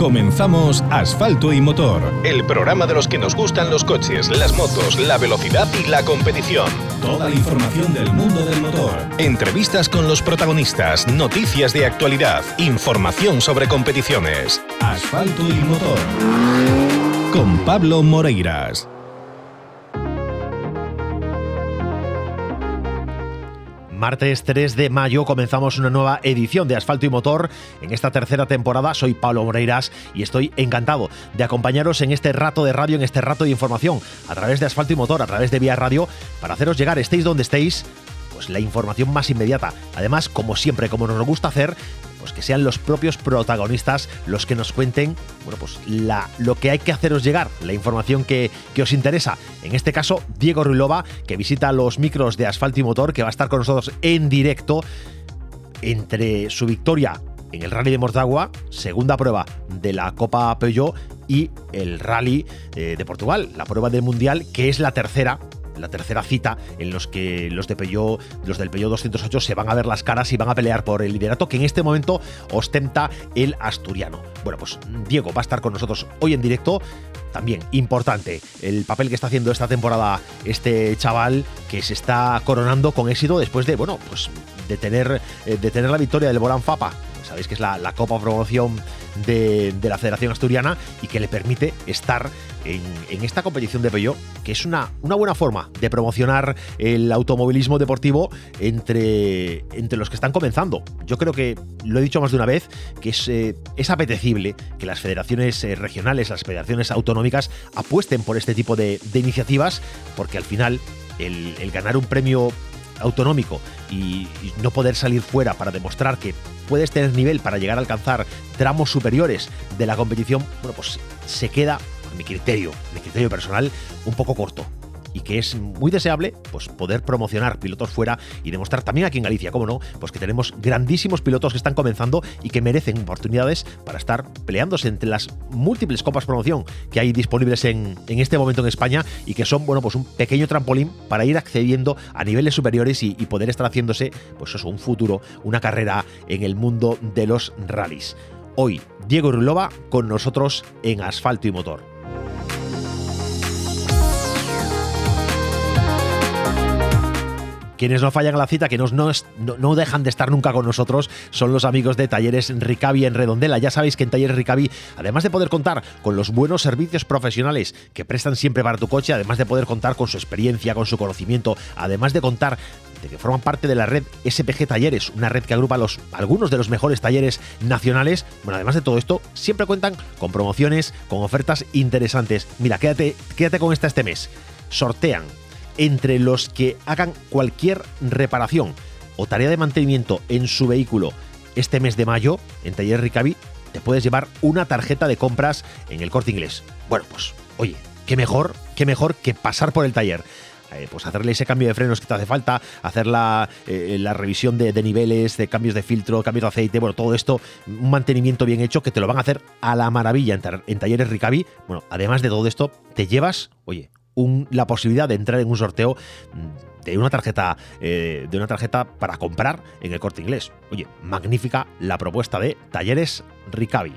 Comenzamos Asfalto y Motor, el programa de los que nos gustan los coches, las motos, la velocidad y la competición. Toda la información del mundo del motor. Entrevistas con los protagonistas, noticias de actualidad, información sobre competiciones. Asfalto y Motor. Con Pablo Moreiras. Martes 3 de mayo comenzamos una nueva edición de Asfalto y Motor. En esta tercera temporada soy Pablo Moreiras y estoy encantado de acompañaros en este rato de radio, en este rato de información, a través de Asfalto y Motor, a través de Vía Radio, para haceros llegar, estéis donde estéis, pues la información más inmediata. Además, como siempre, como nos gusta hacer, pues que sean los propios protagonistas los que nos cuenten bueno, pues la, lo que hay que haceros llegar, la información que, que os interesa. En este caso, Diego Ruilova, que visita los micros de Asfalto y Motor, que va a estar con nosotros en directo entre su victoria en el Rally de Mortagua, segunda prueba de la Copa Peugeot y el Rally eh, de Portugal, la prueba del Mundial, que es la tercera la tercera cita en los que los de Peugeot, los del Peugeot 208 se van a ver las caras y van a pelear por el liderato que en este momento ostenta el asturiano. Bueno, pues Diego va a estar con nosotros hoy en directo. También importante el papel que está haciendo esta temporada este chaval que se está coronando con éxito después de, bueno, pues de tener, eh, de tener la victoria del Borán Fapa sabéis que es la, Copa Promoción de, la Federación Asturiana y que le permite estar en, esta competición de Peugeot, que es una, buena forma de promocionar el automovilismo deportivo entre, los que están comenzando. Yo creo que, lo he dicho más de una vez, que es, eh, apetecible que las federaciones eh, regionales, las federaciones autonómicas apuesten por este tipo de, iniciativas, porque al final el ganar un premio autonómico y, no poder salir fuera para demostrar que puedes tener nivel para llegar a alcanzar tramos superiores de la competición, bueno, pues se queda, a mi criterio, mi criterio personal, un poco corto y que es muy deseable pues, poder promocionar pilotos fuera y demostrar también aquí en Galicia, como no, pues que tenemos grandísimos pilotos que están comenzando y que merecen oportunidades para estar peleándose entre las múltiples copas promoción que hay disponibles en, en este momento en España y que son, bueno, pues un pequeño trampolín para ir accediendo a niveles superiores y, poder estar haciéndose, pues eso, un futuro, una carrera en el mundo de los rallies. Hoy, Diego Rulova con nosotros en Asfalto y Motor. Quienes no fallan a la cita, que no, dejan de estar nunca con nosotros, son los amigos de Talleres Ricavi en Redondela. Ya sabéis que en Talleres Ricavi, además de poder contar con los buenos servicios profesionales que prestan siempre para tu coche, además de poder contar con su experiencia, con su conocimiento, además de contar de que forman parte de la red SPG Talleres, una red que agrupa los, algunos de los mejores talleres nacionales. Bueno, además de todo esto, siempre cuentan con promociones, con ofertas interesantes. Mira, quédate, quédate con esta este mes. Sortean entre los que hagan cualquier reparación o tarea de mantenimiento en su vehículo este mes de mayo en Taller Ricavi, te puedes llevar una tarjeta de compras en el corte inglés. Bueno, pues, oye, qué mejor, qué mejor que pasar por el taller. Eh, pues hacerle ese cambio de frenos que te hace falta, hacer la, eh, revisión de, niveles, de cambios de filtro, cambios de aceite, bueno, todo esto, un mantenimiento bien hecho que te lo van a hacer a la maravilla en, en talleres Ricavi. Bueno, además de todo esto, te llevas, oye, la posibilidad de entrar en un sorteo de una tarjeta eh, de una tarjeta para comprar en el corte inglés. Oye, magnífica la propuesta de Talleres Ricavi.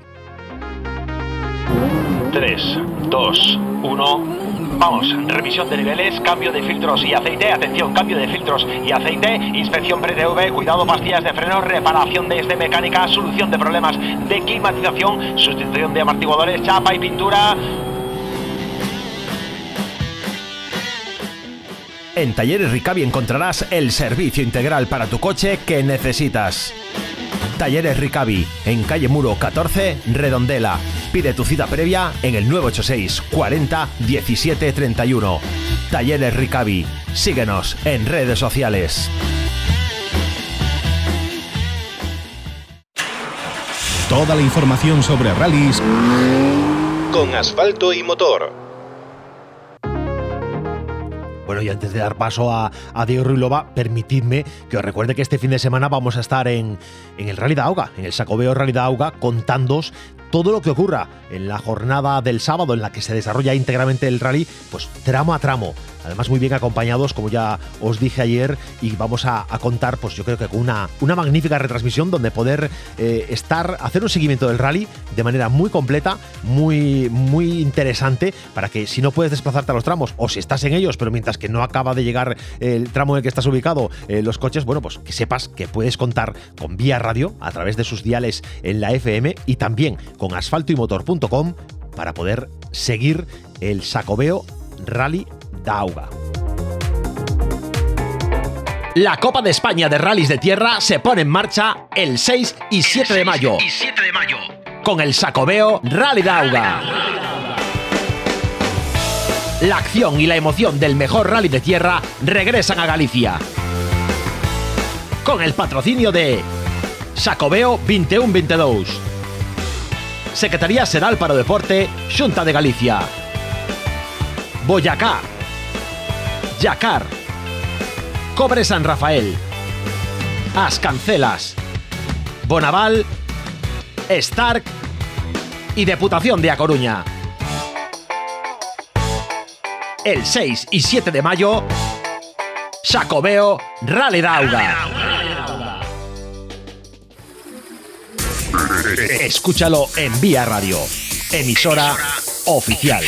3, 2, 1. Vamos, revisión de niveles, cambio de filtros y aceite, atención, cambio de filtros y aceite, inspección pre-TV, cuidado, pastillas de freno, reparación de este mecánica, solución de problemas de climatización, sustitución de amortiguadores, chapa y pintura. En Talleres Ricavi encontrarás el servicio integral para tu coche que necesitas. Talleres Ricavi, en calle Muro 14, Redondela. Pide tu cita previa en el 986 40 17 31. Talleres Ricavi. Síguenos en redes sociales. Toda la información sobre rallies con asfalto y motor. Bueno, y antes de dar paso a, Diego Ruilova, permitidme que os recuerde que este fin de semana vamos a estar en, el Rally de Auga, en el Sacobeo Rally de Auga, contándos todo lo que ocurra en la jornada del sábado en la que se desarrolla íntegramente el rally, pues tramo a tramo. Además muy bien acompañados, como ya os dije ayer, y vamos a, contar, pues yo creo que con una, una magnífica retransmisión donde poder eh, estar, hacer un seguimiento del rally de manera muy completa, muy, muy interesante, para que si no puedes desplazarte a los tramos, o si estás en ellos, pero mientras que no acaba de llegar el tramo en el que estás ubicado, eh, los coches, bueno, pues que sepas que puedes contar con Vía Radio a través de sus diales en la FM y también con asfaltoymotor.com para poder seguir el Sacobeo Rally Dauga. La Copa de España de Rallys de Tierra se pone en marcha el 6 y 7 de mayo. Y 7 de mayo. Con el Sacobeo Rally Dauga. La acción y la emoción del mejor rally de tierra regresan a Galicia. Con el patrocinio de Sacobeo 2122 Secretaría Seral para Deporte, Xunta de Galicia. Boyacá. Yacar. Cobre San Rafael. As Cancelas. Bonaval. Stark. Y Deputación de A Coruña. El 6 y 7 de mayo, Sacobeo Rally Dauga. Escúchalo en Vía Radio, emisora oficial.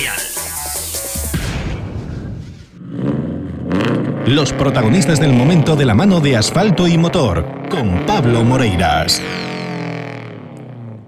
Los protagonistas del momento de la mano de asfalto y motor, con Pablo Moreiras.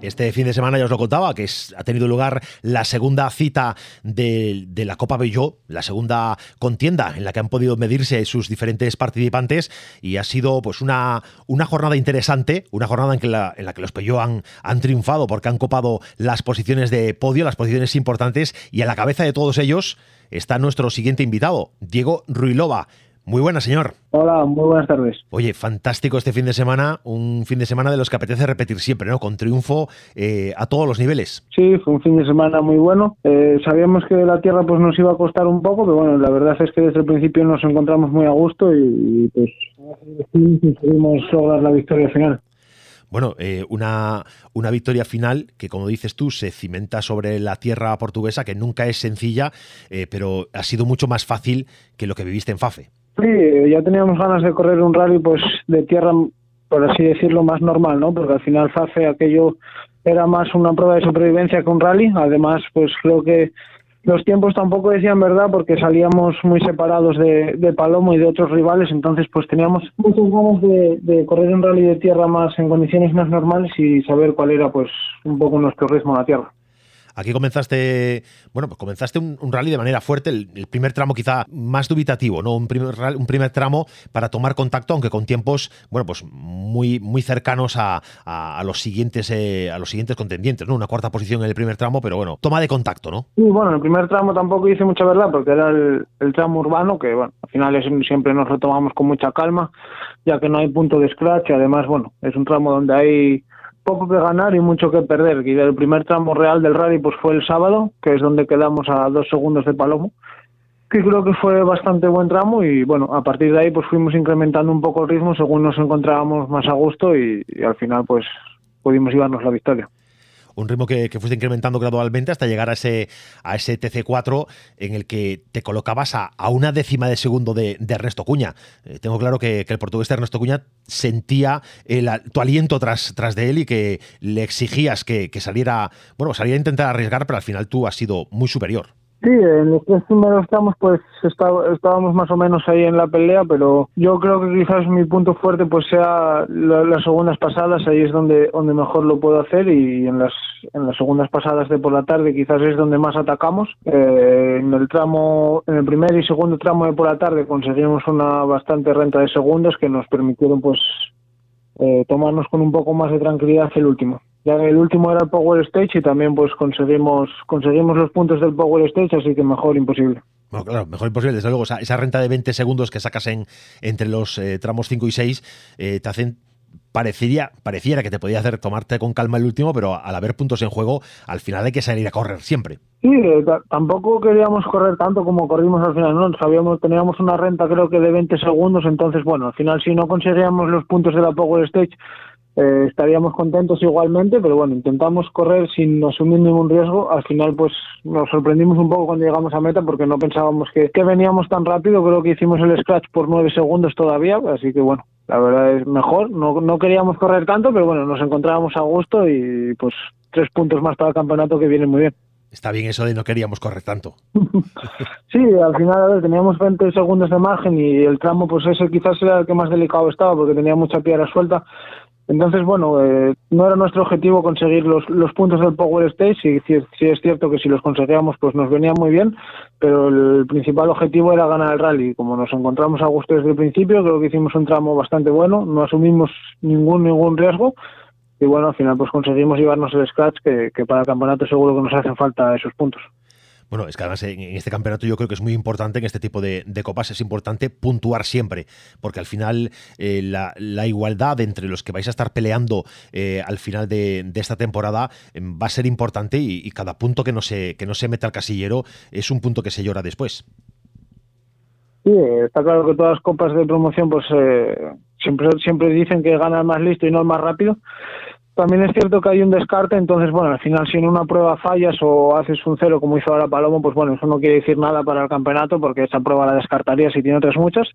Este fin de semana ya os lo contaba, que ha tenido lugar la segunda cita de, la Copa Belló, la segunda contienda en la que han podido medirse sus diferentes participantes y ha sido pues una, una jornada interesante, una jornada en, la, en la que los Peugeot han, han triunfado porque han copado las posiciones de podio, las posiciones importantes y a la cabeza de todos ellos está nuestro siguiente invitado, Diego Ruilova muy buena, señor. Hola, muy buenas tardes. Oye, fantástico este fin de semana, un fin de semana de los que apetece repetir siempre, ¿no? Con triunfo eh, a todos los niveles. Sí, fue un fin de semana muy bueno. Eh, sabíamos que la tierra pues nos iba a costar un poco, pero bueno, la verdad es que desde el principio nos encontramos muy a gusto y, pues conseguimos lograr la victoria final. Bueno, eh, una, una victoria final que, como dices tú, se cimenta sobre la tierra portuguesa, que nunca es sencilla, pero ha sido mucho más fácil que lo que viviste en Fafe. Sí, ya teníamos ganas de correr un rally pues de tierra, por así decirlo, más normal, ¿no? Porque al final FAFE aquello era más una prueba de supervivencia que un rally. Además, pues creo que los tiempos tampoco decían verdad porque salíamos muy separados de, de Palomo y de otros rivales, entonces pues teníamos muchas ganas de, de, correr un rally de tierra más en condiciones más normales y saber cuál era pues un poco nuestro ritmo a la tierra. Aquí comenzaste, bueno, pues comenzaste un, rally de manera fuerte, el, primer tramo quizá más dubitativo, ¿no? Un primer, un primer tramo para tomar contacto, aunque con tiempos, bueno, pues muy, muy cercanos a, los siguientes eh, a los siguientes contendientes, ¿no? Una cuarta posición en el primer tramo, pero bueno, toma de contacto, ¿no? Sí, bueno, en el primer tramo tampoco hice mucha verdad, porque era el, tramo urbano, que bueno, al final es, siempre nos retomamos con mucha calma, ya que no hay punto de scratch, y además, bueno, es un tramo donde hay poco que ganar y mucho que perder. Y el primer tramo real del rally pues fue el sábado, que es donde quedamos a dos segundos de Palomo, que creo que fue bastante buen tramo y bueno, a partir de ahí pues fuimos incrementando un poco el ritmo según nos encontrábamos más a gusto y al final pues pudimos llevarnos la victoria un ritmo que, fuiste incrementando gradualmente hasta llegar a ese, a ese TC4 en el que te colocabas a, una décima de segundo de, Ernesto Cuña. Eh, tengo claro que, el portugués de Ernesto Cuña sentía el, tu aliento tras, tras de él y que le exigías que, que saliera, bueno, saliera a intentar arriesgar, pero al final tú has sido muy superior. Sí, en los tres primeros tramos pues estábamos más o menos ahí en la pelea, pero yo creo que quizás mi punto fuerte pues sea las segundas pasadas, ahí es donde donde mejor lo puedo hacer y en las en las segundas pasadas de por la tarde quizás es donde más atacamos. Eh, en el tramo, en el primer y segundo tramo de por la tarde conseguimos una bastante renta de segundos que nos permitieron pues eh, tomarnos con un poco más de tranquilidad el último. Ya el último era el Power Stage y también pues conseguimos conseguimos los puntos del Power Stage, así que mejor imposible. Bueno, claro, mejor imposible. Desde luego, esa, renta de 20 segundos que sacas en, entre los eh, tramos 5 y 6 eh, te hacen parecería, pareciera que te podía hacer tomarte con calma el último, pero al haber puntos en juego, al final hay que salir a correr siempre. Sí, eh, tampoco queríamos correr tanto como corrimos al final, ¿no? Sabíamos, teníamos una renta creo que de 20 segundos, entonces bueno, al final si no conseguíamos los puntos de la Power Stage, eh, estaríamos contentos igualmente, pero bueno, intentamos correr sin asumir ningún riesgo. Al final, pues nos sorprendimos un poco cuando llegamos a meta porque no pensábamos que, que veníamos tan rápido. Creo que hicimos el scratch por nueve segundos todavía, así que bueno, la verdad es mejor. No, no queríamos correr tanto, pero bueno, nos encontrábamos a gusto y pues tres puntos más para el campeonato que viene muy bien. Está bien eso de no queríamos correr tanto. sí, al final a ver, teníamos 20 segundos de margen y el tramo pues ese quizás era el que más delicado estaba porque tenía mucha piedra suelta entonces, bueno, eh, no era nuestro objetivo conseguir los, los puntos del Power Stage, y sí, es cierto que si los conseguíamos pues nos venía muy bien, pero el principal objetivo era ganar el rally. Como nos encontramos a gusto desde el principio, creo que hicimos un tramo bastante bueno, no asumimos ningún ningún riesgo y bueno, al final pues conseguimos llevarnos el scratch que para el campeonato seguro que nos hacen falta esos puntos. Bueno, es que además en, este campeonato yo creo que es muy importante, en este tipo de, copas es importante puntuar siempre, porque al final eh, la, igualdad entre los que vais a estar peleando eh, al final de, esta temporada em, va a ser importante y, cada punto que no, se, que no se meta al casillero es un punto que se llora después. Sí, está claro que todas las copas de promoción pues eh, siempre, siempre dicen que gana el más listo y no el más rápido, también es cierto que hay un descarte, entonces, bueno, al final si en una prueba fallas o haces un cero como hizo ahora Palomo, pues bueno, eso no quiere decir nada para el campeonato porque esa prueba la descartaría si tiene otras muchas.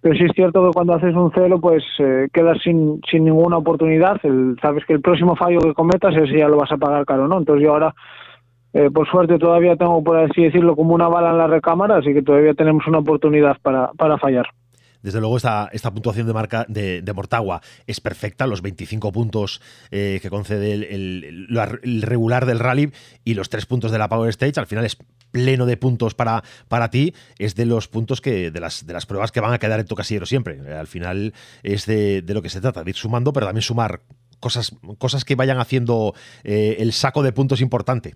Pero sí es cierto que cuando haces un cero, pues eh, quedas sin, sin ninguna oportunidad. sabes que el próximo fallo que cometas, ese ya lo vas a pagar caro, ¿no? Entonces yo ahora, eh, por suerte, todavía tengo, por así decirlo, como una bala en la recámara, así que todavía tenemos una oportunidad para, para fallar. Desde luego, esta, esta puntuación de marca de, Mortagua es perfecta, los 25 puntos eh, que concede el, regular del rally y los 3 puntos de la Power Stage, al final es pleno de puntos para, para ti, es de los puntos que, de las, de las pruebas que van a quedar en tu casillero siempre. Eh, al final es de, lo que se trata, de ir sumando, pero también sumar cosas, cosas que vayan haciendo eh, el saco de puntos importante.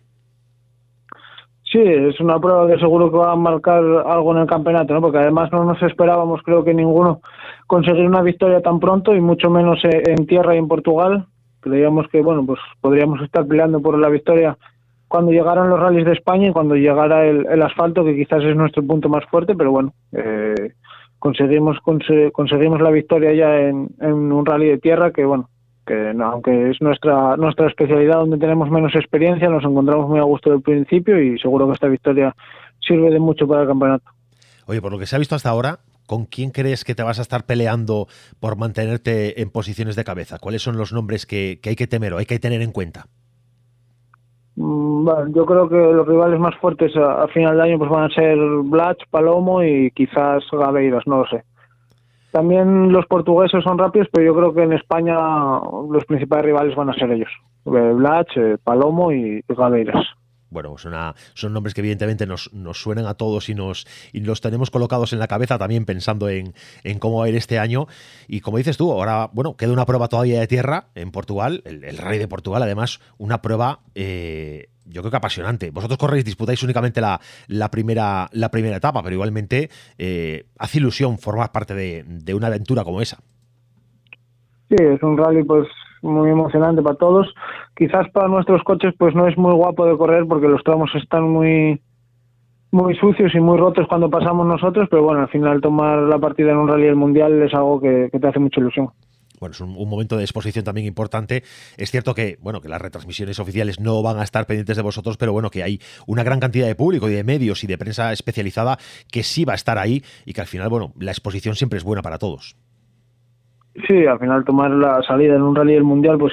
Sí, es una prueba que seguro que va a marcar algo en el campeonato, ¿no? Porque además no nos esperábamos, creo que ninguno, conseguir una victoria tan pronto y mucho menos en tierra y en Portugal. Creíamos que, bueno, pues podríamos estar peleando por la victoria cuando llegaran los rallies de España y cuando llegara el, asfalto, que quizás es nuestro punto más fuerte, pero bueno, eh, conseguimos conseguimos la victoria ya en un rally de tierra que, bueno, que aunque es nuestra nuestra especialidad donde tenemos menos experiencia, nos encontramos muy a gusto del principio y seguro que esta victoria sirve de mucho para el campeonato. Oye, por lo que se ha visto hasta ahora, ¿con quién crees que te vas a estar peleando por mantenerte en posiciones de cabeza? ¿Cuáles son los nombres que, hay que temer o hay que tener en cuenta? Mm, bueno, yo creo que los rivales más fuertes a, final de año pues van a ser Blach, Palomo y quizás Gaveiras, no lo sé. También los portugueses son rápidos, pero yo creo que en España los principales rivales van a ser ellos. Blach, eh, Palomo y Gaveiras bueno, son, son nombres que evidentemente nos, nos, suenan a todos y nos y los tenemos colocados en la cabeza también pensando en, cómo va a ir este año. Y como dices tú, ahora, bueno, queda una prueba todavía de tierra en Portugal, el, el Rally de Portugal, además, una prueba eh, yo creo que apasionante. Vosotros corréis, disputáis únicamente la, la, primera, la primera etapa, pero igualmente eh, hace ilusión formar parte de, una aventura como esa. Sí, es un rally pues muy emocionante para todos. Quizás para nuestros coches pues no es muy guapo de correr porque los tramos están muy muy sucios y muy rotos cuando pasamos nosotros, pero bueno, al final tomar la partida en un rally del mundial es algo que te hace mucha ilusión bueno, es un, momento de exposición también importante. Es cierto que, bueno, que las retransmisiones oficiales no van a estar pendientes de vosotros, pero bueno, que hay una gran cantidad de público y de medios y de prensa especializada que sí va a estar ahí y que al final, bueno, la exposición siempre es buena para todos. Sí, al final tomar la salida en un rally del mundial, pues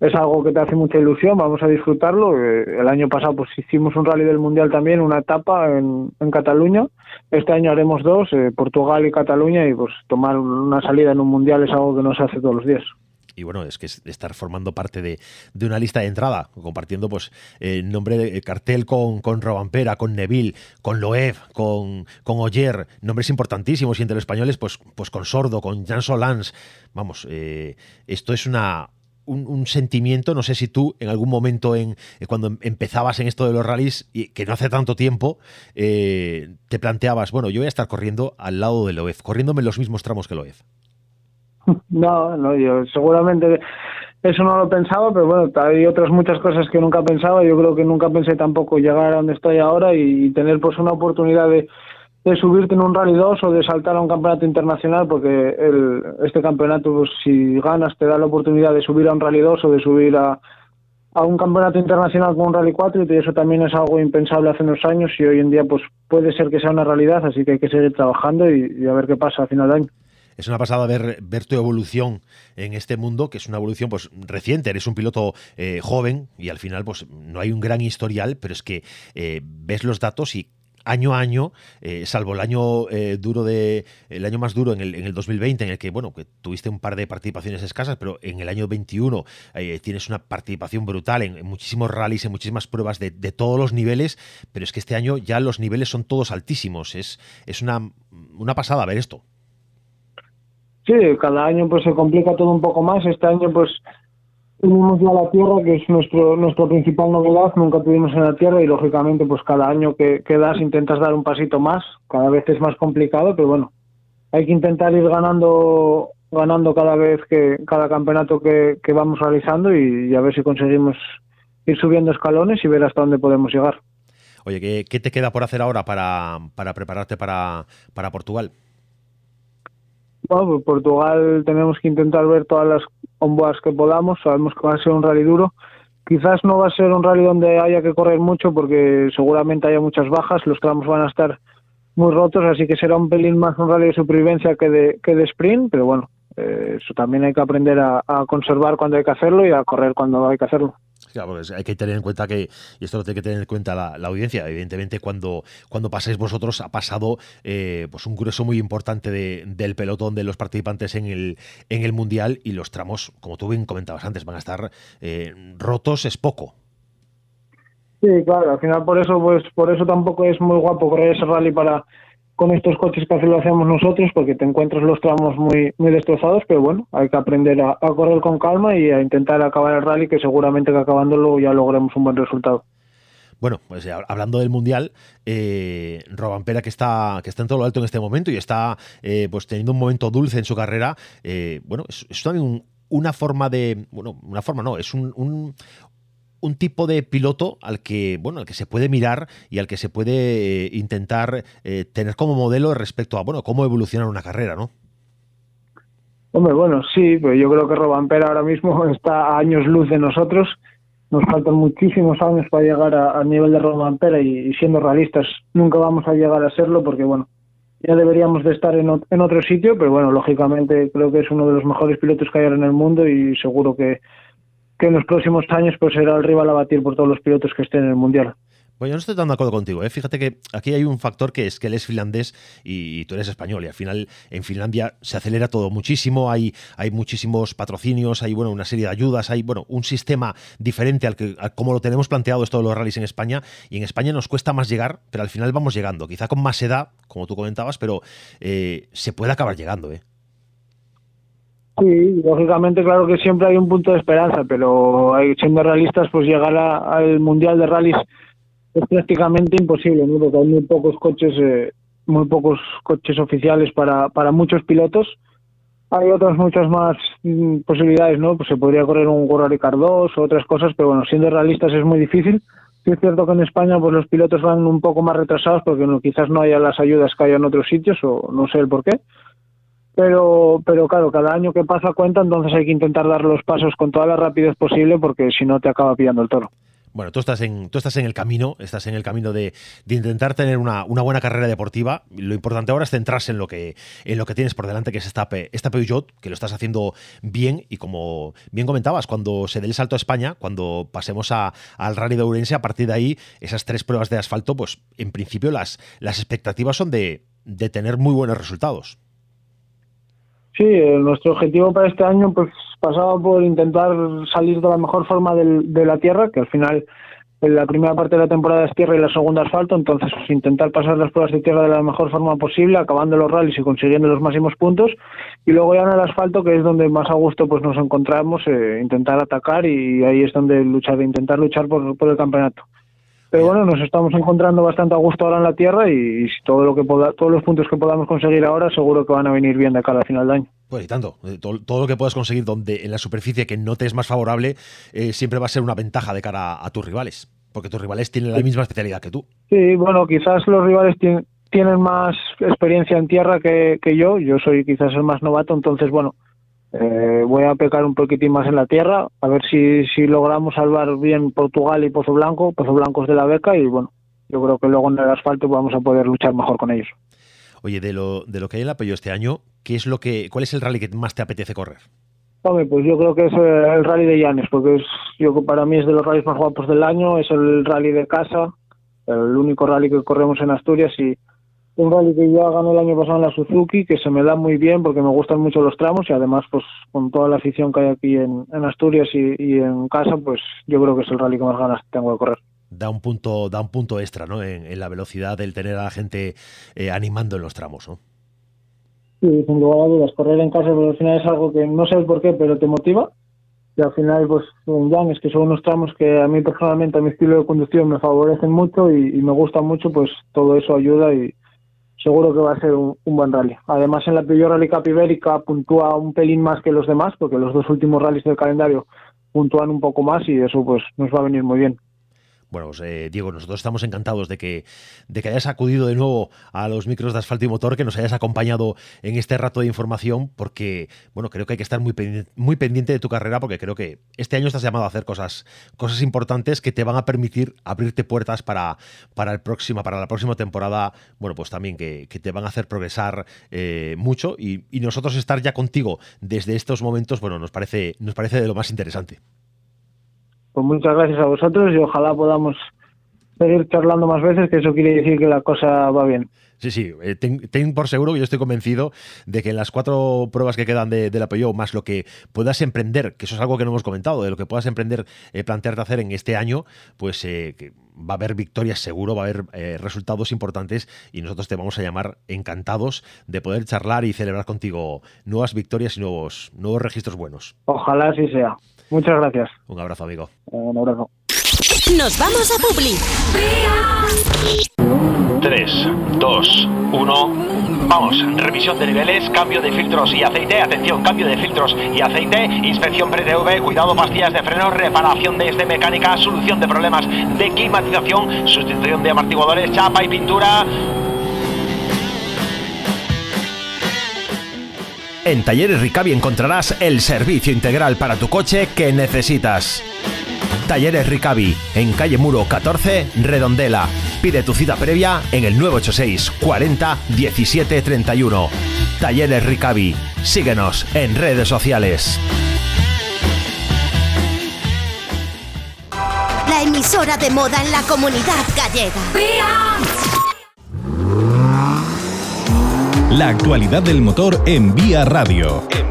es algo que te hace mucha ilusión, vamos a disfrutarlo. Eh, el año pasado pues hicimos un rally del Mundial también, una etapa en, en Cataluña. Este año haremos dos, eh, Portugal y Cataluña, y pues tomar una salida en un Mundial es algo que no se hace todos los días. Y bueno, es que estar formando parte de, una lista de entrada, compartiendo pues el nombre de cartel con, con Robampera, con Neville, con Loev, con, con Oyer, nombres importantísimos y entre los españoles pues, pues con Sordo, con Jan Solans. Vamos, eh, esto es una, un, sentimiento, no sé si tú en algún momento en eh, cuando em, empezabas en esto de los rallies, que no hace tanto tiempo, eh, te planteabas, bueno, yo voy a estar corriendo al lado del OEF, corriéndome los mismos tramos que el OEF. No, no, yo seguramente eso no lo pensaba, pero bueno, hay otras muchas cosas que nunca pensaba. Yo creo que nunca pensé tampoco llegar a donde estoy ahora y tener pues una oportunidad de, de subirte en un Rally 2 o de saltar a un campeonato internacional, porque el, este campeonato, pues, si ganas, te da la oportunidad de subir a un Rally 2 o de subir a, a un campeonato internacional con un Rally 4 y eso también es algo impensable hace unos años y hoy en día pues puede ser que sea una realidad, así que hay que seguir trabajando y, a ver qué pasa a final de año. Es una pasada ver, ver tu evolución en este mundo, que es una evolución pues reciente. Eres un piloto eh, joven y al final pues no hay un gran historial, pero es que eh, ves los datos y año a año, eh, salvo el año eh, duro de el año más duro en el, en el 2020, en el que bueno que tuviste un par de participaciones escasas, pero en el año 21 eh, tienes una participación brutal en, muchísimos rallies, en muchísimas pruebas de, de, todos los niveles, pero es que este año ya los niveles son todos altísimos. Es, es una, una pasada ver esto. Sí, cada año pues se complica todo un poco más. Este año pues Tuvimos ya la tierra, que es nuestro nuestra principal novedad, nunca tuvimos en la tierra y lógicamente pues cada año que, que das intentas dar un pasito más, cada vez es más complicado, pero bueno, hay que intentar ir ganando ganando cada vez que cada campeonato que, que vamos realizando y, a ver si conseguimos ir subiendo escalones y ver hasta dónde podemos llegar. Oye, ¿qué, qué te queda por hacer ahora para, para prepararte para, para Portugal? Bueno, pues Portugal tenemos que intentar ver todas las onboards que podamos. Sabemos que va a ser un rally duro. Quizás no va a ser un rally donde haya que correr mucho porque seguramente haya muchas bajas. Los tramos van a estar muy rotos, así que será un pelín más un rally de supervivencia que de, que de sprint. Pero bueno, eh, eso también hay que aprender a conservar cuando hay que hacerlo y a correr cuando hay que hacerlo. Claro, hay que tener en cuenta que, y esto lo tiene que tener en cuenta la, audiencia, evidentemente cuando, cuando pasáis vosotros ha pasado eh, pues un grueso muy importante del pelotón de los participantes en el, en el Mundial y los tramos, como tú bien comentabas antes, van a estar eh, rotos, es poco. Sí, claro, al final por eso, pues por eso tampoco es muy guapo correr ese rally para con estos coches que así lo hacemos nosotros porque te encuentras los tramos muy muy destrozados, pero bueno, hay que aprender a, correr con calma y a intentar acabar el rally que seguramente que acabándolo ya logremos un buen resultado. Bueno, pues hablando del mundial, eh, Robampera que está que está en todo lo alto en este momento y está eh, pues teniendo un momento dulce en su carrera. Eh, bueno, es, también una forma de bueno, una forma no, es un, un tipo de piloto al que, bueno, al que se puede mirar y al que se puede eh, intentar eh, tener como modelo respecto a, bueno, cómo evolucionar una carrera, ¿no? Hombre, bueno, sí, pero yo creo que Robampera ahora mismo está a años luz de nosotros. Nos faltan muchísimos años para llegar al nivel de Robampera y, y, siendo realistas nunca vamos a llegar a serlo porque, bueno, ya deberíamos de estar en, en otro sitio, pero bueno, lógicamente creo que es uno de los mejores pilotos que hay ahora en el mundo y seguro que que en los próximos años pues será el rival a batir por todos los pilotos que estén en el Mundial. Bueno, yo no estoy tan de acuerdo contigo. ¿eh? Fíjate que aquí hay un factor que es que él es finlandés y, tú eres español. Y al final en Finlandia se acelera todo muchísimo. Hay, hay muchísimos patrocinios, hay bueno, una serie de ayudas, hay bueno, un sistema diferente al que como lo tenemos planteado esto de los rallies en España. Y en España nos cuesta más llegar, pero al final vamos llegando. Quizá con más edad, como tú comentabas, pero eh, se puede acabar llegando. ¿eh? Sí, lógicamente, claro que siempre hay un punto de esperanza, pero siendo realistas, pues llegar al Mundial de Rallys es prácticamente imposible, ¿no? porque hay muy pocos coches, eh, muy pocos coches oficiales para, para muchos pilotos. Hay otras muchas más mm, posibilidades, ¿no? Pues se podría correr un World Car 2 o otras cosas, pero bueno, siendo realistas es muy difícil. Sí es cierto que en España pues los pilotos van un poco más retrasados porque quizás no haya las ayudas que hay en otros sitios o no sé el por qué pero, pero claro, cada año que pasa cuenta, entonces hay que intentar dar los pasos con toda la rapidez posible porque si no te acaba pillando el toro. Bueno, tú estás en, tú estás en el camino, estás en el camino de, intentar tener una, buena carrera deportiva. Lo importante ahora es centrarse en lo que, en lo que tienes por delante, que es esta, esta Peugeot, que lo estás haciendo bien. Y como bien comentabas, cuando se dé el salto a España, cuando pasemos al Rally de Ourense, a partir de ahí, esas tres pruebas de asfalto, pues en principio las, las expectativas son de, de tener muy buenos resultados. Sí, eh, nuestro objetivo para este año pues pasaba por intentar salir de la mejor forma de la tierra, que al final en la primera parte de la temporada es tierra y la segunda asfalto, entonces pues, intentar pasar las pruebas de tierra de la mejor forma posible, acabando los rallies y consiguiendo los máximos puntos, y luego ya en el asfalto, que es donde más a gusto pues nos encontramos, eh, intentar atacar y ahí es donde luchar, intentar luchar por, por el campeonato. Pero bueno, nos estamos encontrando bastante a gusto ahora en la Tierra y, todo lo que todos los puntos que podamos conseguir ahora seguro que van a venir bien de cara al final del año. Pues y tanto, eh, todo, lo que puedas conseguir donde en la superficie que no te es más favorable eh, siempre va a ser una ventaja de cara a, tus rivales, porque tus rivales tienen la misma especialidad que tú. Sí, bueno, quizás los rivales tienen, tienen más experiencia en tierra que, que yo, yo soy quizás el más novato, entonces bueno, eh, voy a pecar un poquitín más en la tierra, a ver si, si logramos salvar bien Portugal y Pozo Blanco, Pozo Blanco es de la beca y bueno, yo creo que luego en el asfalto vamos a poder luchar mejor con ellos. Oye, de lo, de lo que hay en la Pello este año, ¿qué es lo que, ¿cuál es el rally que más te apetece correr? Hombre, pues yo creo que es eh, el rally de Llanes, porque es, yo para mí es de los rallies más guapos del año, es el rally de casa, el único rally que corremos en Asturias y un rally que ya gané el año pasado en la Suzuki, que se me da muy bien porque me gustan mucho los tramos y además pues con toda la afición que hay aquí en, Asturias y, en casa, pues yo creo que es el rally que más ganas tengo de correr. Da un punto, da un punto extra, ¿no? En, la velocidad del tener a la gente eh, animando en los tramos, ¿no? Sí, sin lugar a dudas, correr en casa pues, al final es algo que no sabes por qué, pero te motiva y al final pues un es que son unos tramos que a mí personalmente a mi estilo de conducción me favorecen mucho y, y me gustan mucho, pues todo eso ayuda y, seguro que va a ser un, buen rally. Además, en la Peugeot Rally Cup Ibérica puntúa un pelín más que los demás, porque los dos últimos rallies del calendario puntúan un poco más y eso pues nos va a venir muy bien. Bueno, pues, eh, Diego, nosotros estamos encantados de que, de que hayas acudido de nuevo a los micros de asfalto y motor, que nos hayas acompañado en este rato de información, porque, bueno, creo que hay que estar muy pendiente, muy pendiente de tu carrera, porque creo que este año estás llamado a hacer cosas, cosas importantes que te van a permitir abrirte puertas para, para, el próximo, para la próxima temporada, bueno, pues también que, te van a hacer progresar eh, mucho y, y nosotros estar ya contigo desde estos momentos, bueno, nos parece, nos parece de lo más interesante. Pues muchas gracias a vosotros y ojalá podamos seguir charlando más veces, que eso quiere decir que la cosa va bien. Sí, sí, eh, ten, por seguro que yo estoy convencido de que en las cuatro pruebas que quedan de, la Peugeot, más lo que puedas emprender, que eso es algo que no hemos comentado, de lo que puedas emprender, eh, plantearte hacer en este año, pues eh, va a haber victorias seguro, va a haber resultados importantes y nosotros te vamos a llamar encantados de poder charlar y celebrar contigo nuevas victorias y nuevos, nuevos registros buenos. Ojalá así sea. Muchas gracias. Un abrazo, amigo. Un abrazo. Nos vamos a Publi. 3, 2, 1. Vamos, revisión de niveles, cambio de filtros y aceite, atención, cambio de filtros y aceite, inspección pre-TV, cuidado, pastillas de freno, reparación de este mecánica, solución de problemas de climatización, sustitución de amortiguadores, chapa y pintura. En Talleres Ricavi encontrarás el servicio integral para tu coche que necesitas. Talleres Ricavi, en calle Muro 14, Redondela. Pide tu cita previa en el 986 40 17 31. Talleres Ricavi. Síguenos en redes sociales. La emisora de moda en la comunidad gallega. La actualidad del motor en Vía Radio.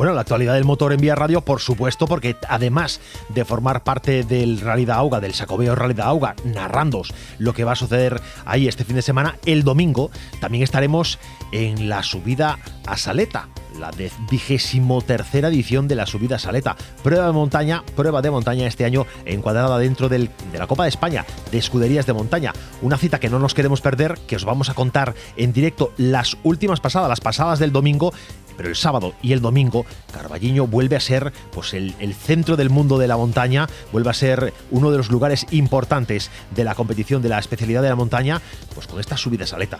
Bueno, la actualidad del motor en Vía Radio, por supuesto, porque además de formar parte del Rally de Auga, del Sacobeo Rally de Auga, lo que va a suceder ahí este fin de semana, el domingo también estaremos en la subida a Saleta, la vigésimo tercera edición de la subida Saleta. Prueba de montaña, prueba de montaña este año encuadrada dentro de la Copa de España de escuderías de montaña. Una cita que no nos queremos perder, que os vamos a contar en directo las últimas pasadas, las pasadas del domingo. Pero el sábado y el domingo, Carballiño vuelve a ser pues, el, el centro del mundo de la montaña, vuelve a ser uno de los lugares importantes de la competición de la especialidad de la montaña, pues con esta subida Saleta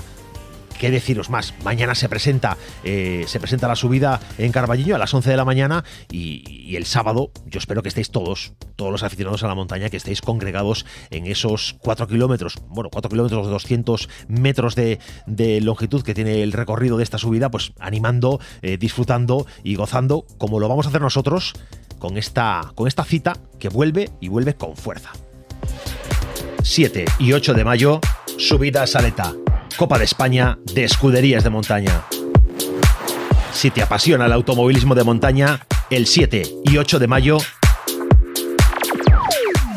qué deciros más. Mañana se presenta, eh, se presenta la subida en Carballillo a las 11 de la mañana y, el sábado yo espero que estéis todos, todos los aficionados a la montaña, que estéis congregados en esos 4 kilómetros, bueno, 4 kilómetros, 200 metros de, longitud que tiene el recorrido de esta subida, pues animando, eh, disfrutando y gozando como lo vamos a hacer nosotros con esta, con esta cita que vuelve y vuelve con fuerza. 7 y 8 de mayo, subida a Saleta. Copa de España de Escuderías de Montaña. Si te apasiona el automovilismo de montaña, el 7 y 8 de mayo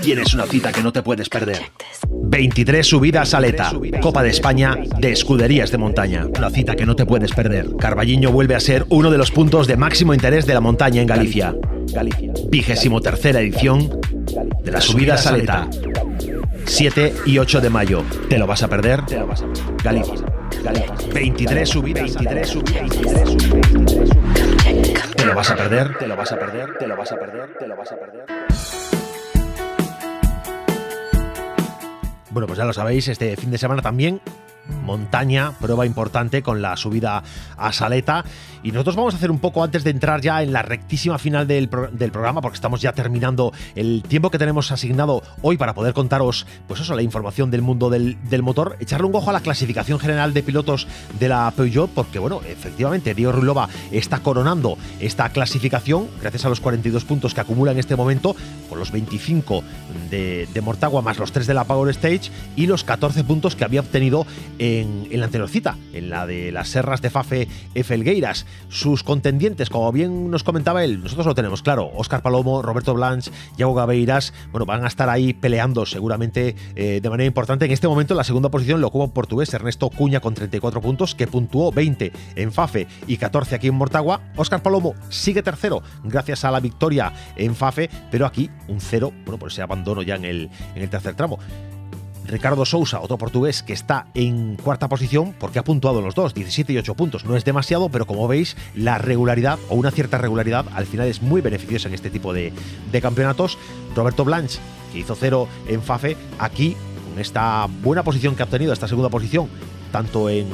tienes una cita que no te puedes perder. 23 subidas a Aleta, Copa de España de Escuderías de Montaña. Una cita que no te puedes perder. Carballiño vuelve a ser uno de los puntos de máximo interés de la montaña en Galicia. Vigésimo tercera edición de la subida a Saleta. 7 y 8 de mayo. ¿Te lo vas a perder? Te lo vas a perder. Galicia. 23 subidas. 23 subidas. 23 subidas. te lo vas a perder, te lo vas a perder, te lo vas a perder, te lo vas a perder. Bueno, pues ya lo sabéis, este fin de semana también montaña, prueba importante con la subida a Saleta. Y nosotros vamos a hacer un poco antes de entrar ya en la rectísima final del, programa, porque estamos ya terminando el tiempo que tenemos asignado hoy para poder contaros, pues eso, la información del mundo del, motor, echarle un ojo a la clasificación general de pilotos de la Peugeot, porque bueno, efectivamente, Diego Rulova está coronando esta clasificación gracias a los 42 puntos que acumula en este momento, con los 25 de, de Mortagua más los 3 de la Power Stage y los 14 puntos que había obtenido en, la anterior cita, en la de las serras de Fafe Felgueiras. Sus contendientes, como bien nos comentaba él, nosotros lo tenemos claro, Óscar Palomo, Roberto Blanch, Yago Gabeiras, bueno, van a estar ahí peleando seguramente eh, de manera importante. En este momento la segunda posición lo ocupa un portugués, Ernesto Cuña, con 34 puntos, que puntuó 20 en Fafe y 14 aquí en Mortagua. Óscar Palomo sigue tercero gracias a la victoria en Fafe, pero aquí un cero, bueno, por ese abandono ya en en el tercer tramo. Ricardo Sousa, otro portugués que está en cuarta posición porque ha puntuado los dos, 17 y 8 puntos. No es demasiado, pero como veis, la regularidad o una cierta regularidad al final es muy beneficiosa en este tipo de, de campeonatos. Roberto Blanch, que hizo cero en FAFE, aquí con esta buena posición que ha obtenido, esta segunda posición, tanto en,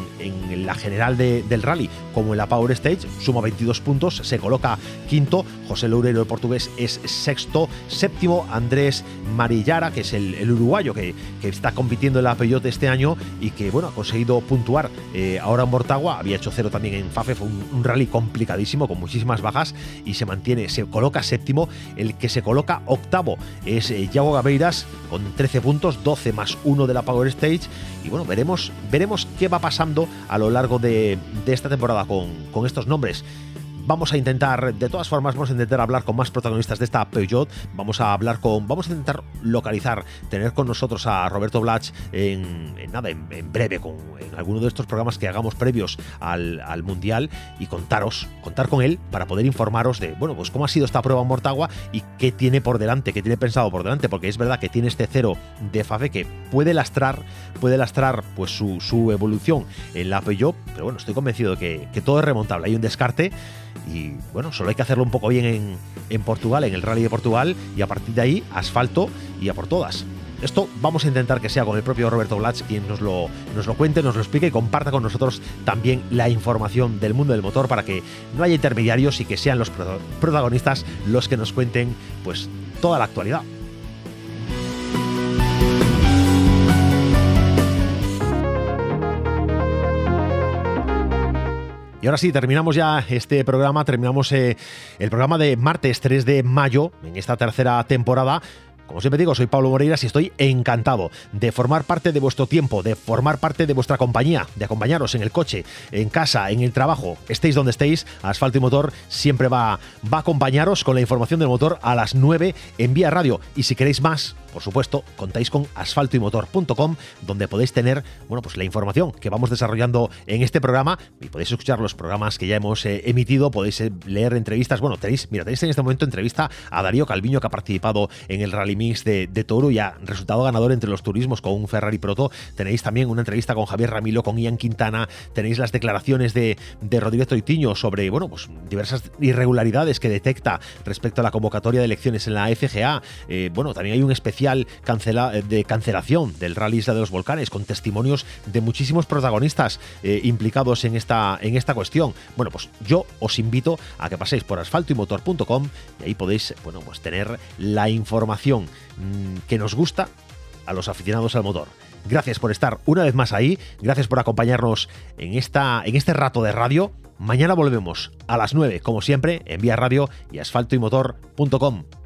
la general del rally como en la Power Stage, suma 22 puntos, se coloca quinto, José Loureiro, el portugués, es sexto, séptimo, Andrés Marillara, que es el, uruguayo que, está compitiendo en la Peugeot este año y que bueno, ha conseguido puntuar eh, ahora en Mortagua, había hecho cero también en Fafe, fue un, rally complicadísimo con muchísimas bajas y se mantiene, se coloca séptimo, el que se coloca octavo es eh, Yago Gabeiras con 13 puntos, 12 más 1 de la Power Stage. Y bueno, veremos, veremos qué va pasando a lo largo de, esta temporada con, con estos nombres. Vamos a intentar, de todas formas, vamos a intentar hablar con más protagonistas de esta Peugeot. Vamos a hablar con, vamos a intentar localizar, tener con nosotros a Roberto Blach en, nada, en, breve, con, en alguno de estos programas que hagamos previos al, Mundial y contaros, contar con él para poder informaros de, bueno, pues cómo ha sido esta prueba en Mortagua y qué tiene por delante, qué tiene pensado por delante, porque es verdad que tiene este cero de FAFE que puede lastrar, puede lastrar pues su, evolución en la Peugeot, pero bueno, estoy convencido de que, que todo es remontable. Hay un descarte y bueno, solo hay que hacerlo un poco bien en, en Portugal, en el Rally de Portugal, y a partir de ahí, asfalto y a por todas. Esto vamos a intentar que sea con el propio Roberto Blatch quien nos lo, nos lo cuente, nos lo explique y comparta con nosotros también la información del mundo del motor para que no haya intermediarios y que sean los protagonistas los que nos cuenten pues toda la actualidad. Ahora sí, terminamos ya este programa, terminamos eh, el programa de martes 3 de mayo, en esta tercera temporada. Como siempre digo, soy Pablo Moreiras y estoy encantado de formar parte de vuestro tiempo, de formar parte de vuestra compañía, de acompañaros en el coche, en casa, en el trabajo, estéis donde estéis, Asfalto y Motor siempre va, va a acompañaros con la información del motor a las 9 en Vía Radio. Y si queréis más, por supuesto, contáis con asfaltoymotor.com, donde podéis tener, bueno, pues la información que vamos desarrollando en este programa y podéis escuchar los programas que ya hemos eh, emitido, podéis eh, leer entrevistas. Bueno, tenéis, mira, tenéis en este momento entrevista a Darío Calviño, que ha participado en el Rally Mix de, Toro y ha resultado ganador entre los turismos con un Ferrari Proto. Tenéis también una entrevista con Javier Ramilo, con Ian Quintana. Tenéis las declaraciones de, de Rodríguez sobre, bueno, pues diversas irregularidades que detecta respecto a la convocatoria de elecciones en la FGA. Eh, bueno, también hay un especial eh, de cancelación del Rally Isla de los Volcanes, con testimonios de muchísimos protagonistas eh, implicados en esta, en esta cuestión. Bueno, pues yo os invito a que paséis por asfaltoymotor.com y ahí podéis bueno, pues tener la información mm, que nos gusta a los aficionados al motor. Gracias por estar una vez más ahí, gracias por acompañarnos en, esta, en este rato de radio. Mañana volvemos a las 9, como siempre, en Vía Radio y asfaltoymotor.com.